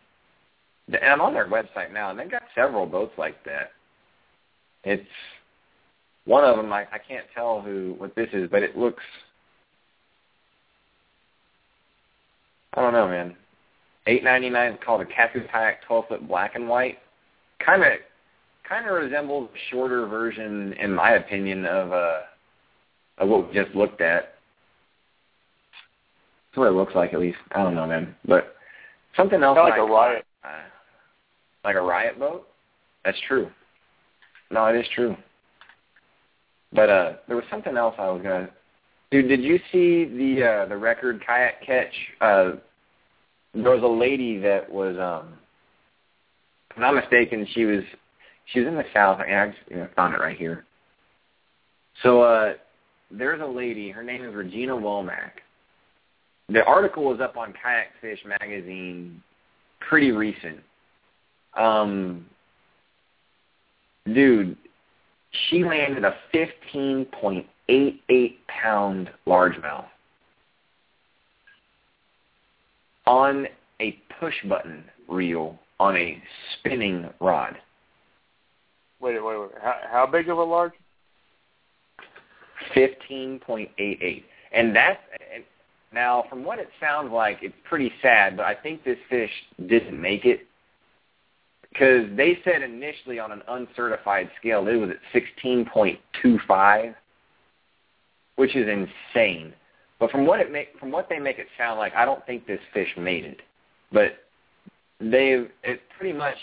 And I'm on their website now, and they've got several boats like that. It's one of them. I I can't tell who what this is, but it looks I don't know, man. Eight ninety nine called a Kaku Kayak twelve foot black and white. Kind of, kind of resembles a shorter version, in my opinion, of uh of what we just looked at. That's what it looks like, at least. I don't know, man. But something else like, like a riot, uh, like a riot boat. That's true. No, it is true. But uh there was something else I was gonna Dude, did you see the uh, the record kayak catch? Uh, there was a lady that was, um, if I'm not mistaken, she was she was in the south. I, I just you know, found it right here. So uh, there's a lady. Her name is Regina Womack. The article was up on Kayak Fish magazine, pretty recent. Um, dude, she landed a 15.8 eight eight pound largemouth on a push button reel on a spinning rod. Wait, wait, wait. How, how big of a large? Fifteen point eight eight, and that's now from what it sounds like, it's pretty sad. But I think this fish didn't make it because they said initially on an uncertified scale it was at sixteen point two five which is insane. But from what it make from what they make it sound like, I don't think this fish made it. But they've it's pretty much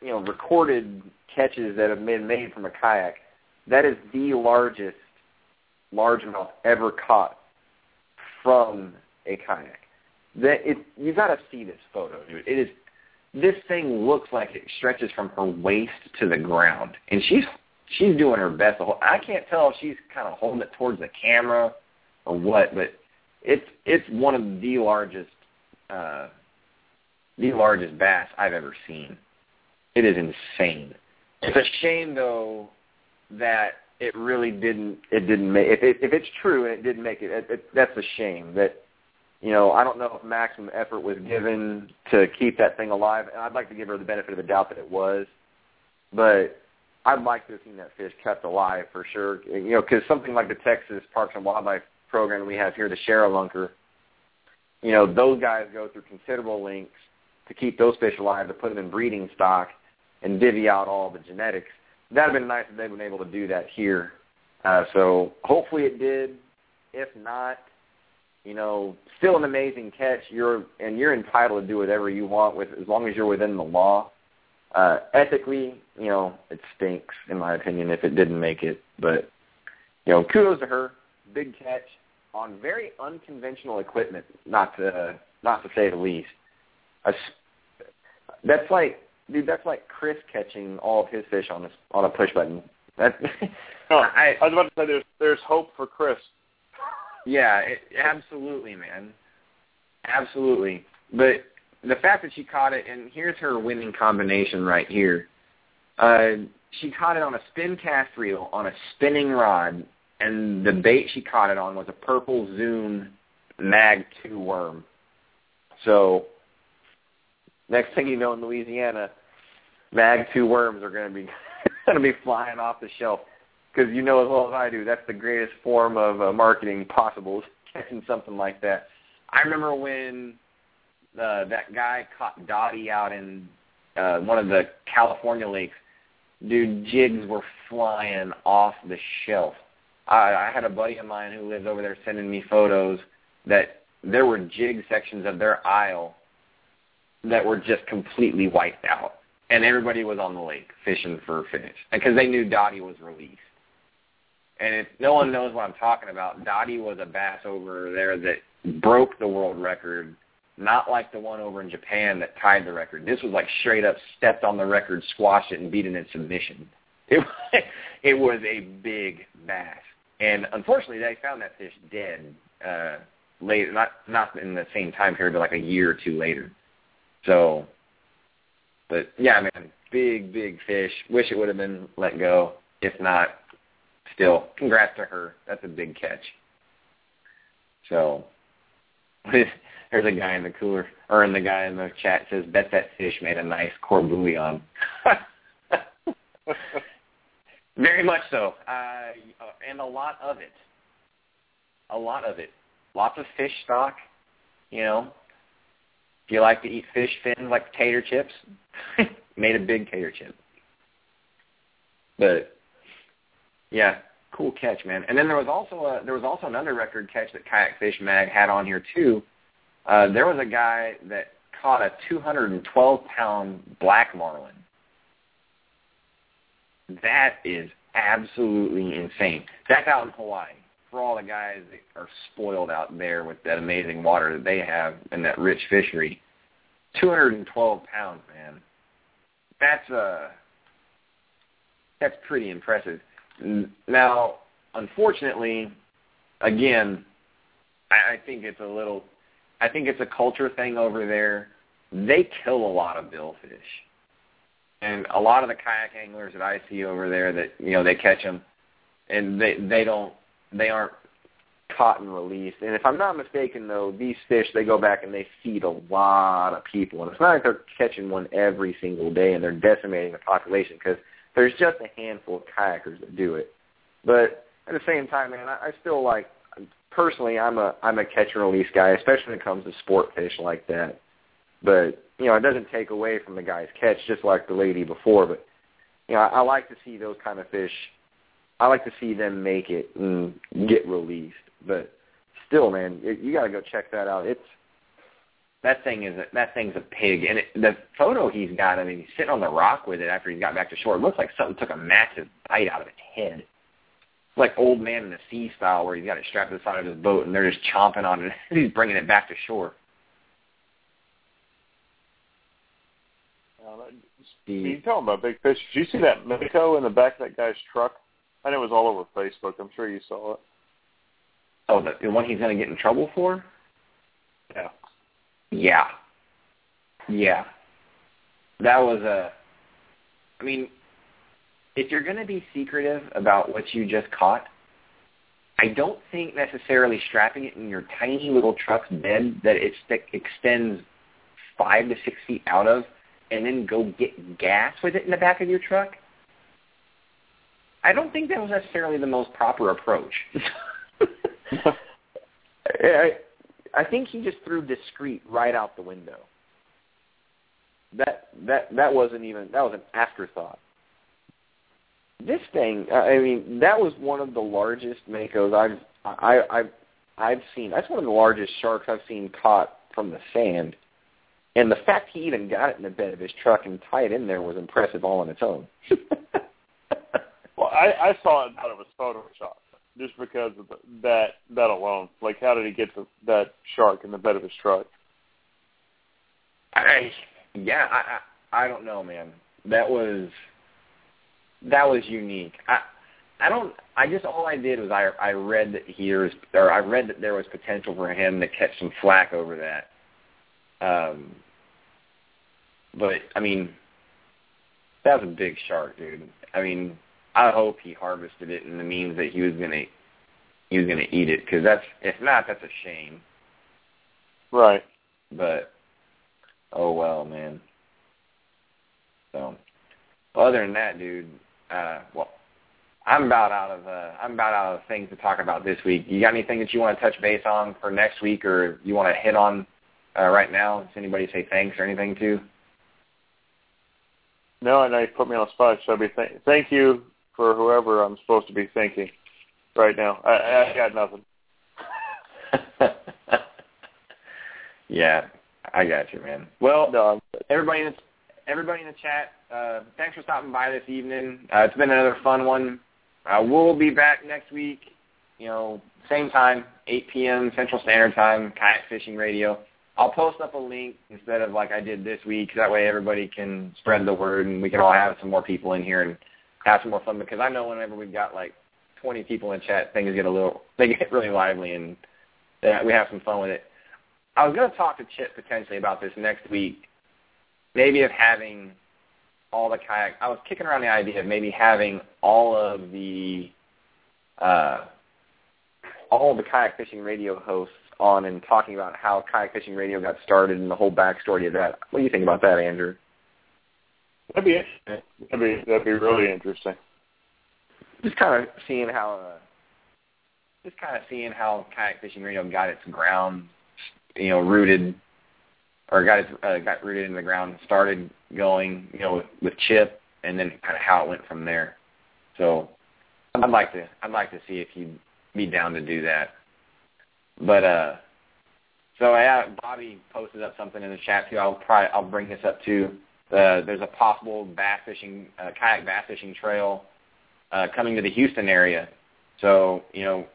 you know recorded catches that have been made from a kayak. That is the largest largemouth ever caught from a kayak. That it you got to see this photo, dude. It is this thing looks like it stretches from her waist to the ground, and she's she's doing her best. I can't tell if she's kind of holding it towards the camera or what, but it's it's one of the largest uh, the largest bass I've ever seen. It is insane. It's a shame though that it really didn't it didn't make if it, if it's true and it didn't make it, it, it that's a shame that you know I don't know if maximum effort was given to keep that thing alive and I'd like to give her the benefit of the doubt that it was but I'd like to have seen that fish kept alive for sure you know because something like the Texas Parks and Wildlife program we have here the ShareLunker you know those guys go through considerable lengths to keep those fish alive to put them in breeding stock and divvy out all the genetics that'd have been nice if they'd been able to do that here. Uh, so hopefully it did. If not, you know, still an amazing catch. You're and you're entitled to do whatever you want with as long as you're within the law. Uh, ethically, you know, it stinks in my opinion if it didn't make it. But you know, kudos to her. Big catch on very unconventional equipment, not to not to say the least. A, that's like dude, that's like Chris catching all of his fish on a on a push button. That oh, I, I was about to say there's there's hope for Chris. Yeah, it, absolutely, man, absolutely. But the fact that she caught it, and here's her winning combination right here. Uh, she caught it on a spin cast reel on a spinning rod, and the bait she caught it on was a purple Zoom Mag 2 worm. So next thing you know in Louisiana, Mag 2 worms are going to be going to be flying off the shelf because you know as well as I do that's the greatest form of uh, marketing possible catching something like that. I remember when uh, that guy caught Dottie out in uh, one of the California lakes. Dude, jigs were flying off the shelf. I, I had a buddy of mine who lives over there sending me photos that there were jig sections of their aisle that were just completely wiped out and everybody was on the lake fishing for fish because they knew Dottie was released. And if no one knows what I'm talking about, Dottie was a bass over there that broke the world record, not like the one over in Japan that tied the record. This was like straight up stepped on the record, squashed it, and beat it in submission. It it was a big bass, and unfortunately, they found that fish dead uh, later, not not in the same time period, but like a year or two later. So but yeah, man, big, big fish. Wish it would have been let go. If not, still, congrats to her. That's a big catch. So there's a guy in the cooler, or in the guy in the chat says, bet that fish made a nice courtbouillon. Very much so, uh, and a lot of it. A lot of it. Lots of fish stock, you know, if you like to eat fish fins like potato chips, made a big tater chip. But yeah, cool catch, man. And then there was also a there was also another record catch that Kayak Fish Mag had on here too. Uh, there was a guy that caught a 212 pound black marlin. That is absolutely insane. That's out in Hawaii for all the guys that are spoiled out there with that amazing water that they have and that rich fishery. 212 pounds, man. That's uh that's pretty impressive. Now, unfortunately, again, I, I think it's a little I think it's a culture thing over there. They kill a lot of billfish. And a lot of the kayak anglers that I see over there that, you know, they catch them and they they don't they aren't caught and released. And if I'm not mistaken, though, these fish they go back and they feed a lot of people, and it's not like they're catching one every single day and they're decimating the population because there's just a handful of kayakers that do it. But at the same time, man, I, I still like personally, I'm a I'm a catch and release guy, especially when it comes to sport fish like that. But you know, it doesn't take away from the guy's catch, just like the lady before. But you know, I, I like to see those kind of fish I like to see them make it and get released. But still, man, you got to go check that out. It's that thing is a, that thing's a pig. And it, the photo he's got, I mean, he's sitting on the rock with it after he got back to shore. It looks like something took a massive bite out of its head. Like old man in the sea style, where he's got it strapped to the side of his boat, and they're just chomping on it. he's bringing it back to shore. Uh, you talking about big fish? Did you see that Mako in the back of that guy's truck? I know it was all over Facebook. I'm sure you saw it. Oh, the, the one he's going to get in trouble for? Yeah. Yeah. Yeah. That was a. I mean, if you're going to be secretive about what you just caught, I don't think necessarily strapping it in your tiny little truck's bed that it st- extends five to six feet out of, and then go get gas with it in the back of your truck. I don't think that was necessarily the most proper approach. I, I think he just threw discreet right out the window. That that that wasn't even that was an afterthought. This thing, uh, I mean, that was one of the largest makos I've I I've I've seen. That's one of the largest sharks I've seen caught from the sand. And the fact he even got it in the bed of his truck and tied it in there was impressive all on its own. well, I, I saw it and thought it was Photoshop just because of the, that that alone. Like, how did he get to that shark in the bed of his truck? I yeah, I I, I don't know, man. That was that was unique. I I don't. I just all I did was I I read that here's or I read that there was potential for him to catch some flack over that. Um, but I mean, that was a big shark, dude. I mean, I hope he harvested it in the means that he was gonna he was gonna eat it because that's if not that's a shame. Right. But oh well, man. So other than that, dude, uh, well, I'm about out of uh, I'm about out of things to talk about this week. You got anything that you want to touch base on for next week, or you want to hit on uh, right now? Does anybody say thanks or anything to? No, I know you put me on the spot. Should I be th- thank you for whoever I'm supposed to be thanking right now. I, I got nothing. yeah, I got you, man. Well, no, everybody in the, everybody in the chat, uh, thanks for stopping by this evening. Uh, it's been another fun one. Uh, we'll be back next week. You know, same time, 8 p.m. Central Standard Time, Kayak Fishing Radio. I'll post up a link instead of like I did this week. That way everybody can spread the word and we can all have some more people in here and have some more fun. Because I know whenever we've got like 20 people in chat, things get a little, they get really lively and we have some fun with it. I was going to talk to Chip potentially about this next week, maybe of having all the kayak. I was kicking around the idea of maybe having all of the, uh, all of the kayak fishing radio hosts on and talking about how kayak fishing radio got started and the whole backstory of that. What do you think about that, Andrew? That'd be interesting. That'd be that'd be really interesting. Just kind of seeing how, uh, just kind of seeing how kayak fishing radio got its ground, you know, rooted, or got its uh, got rooted in the ground, and started going, you know, with, with Chip, and then kind of how it went from there. So, I'd like to I'd like to see if you'd be down to do that. But uh, so yeah, Bobby posted up something in the chat too. I'll probably I'll bring this up too. Uh, there's a possible bass fishing, uh, kayak bass fishing trail uh, coming to the Houston area. So you know,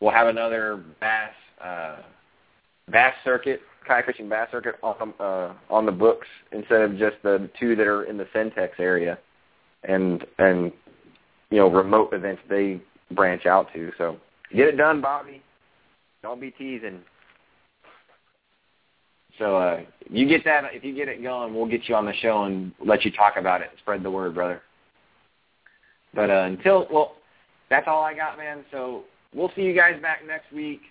we'll have another bass uh, bass circuit, kayak fishing bass circuit on uh, on the books instead of just the two that are in the Centex area, and and you know remote events they branch out to. So get it done, Bobby. Don't be teasing. So uh, you get that. If you get it going, we'll get you on the show and let you talk about it. Spread the word, brother. But uh, until well, that's all I got, man. So we'll see you guys back next week.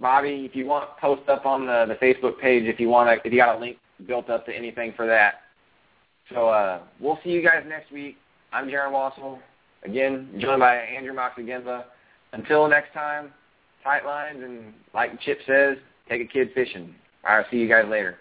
Bobby, if you want, post up on the, the Facebook page if you want to. If you got a link built up to anything for that. So uh, we'll see you guys next week. I'm Jaron Wassel, again joined by Andrew Moxagenza. Until next time tight lines, and like Chip says, take a kid fishing. All right, I'll see you guys later.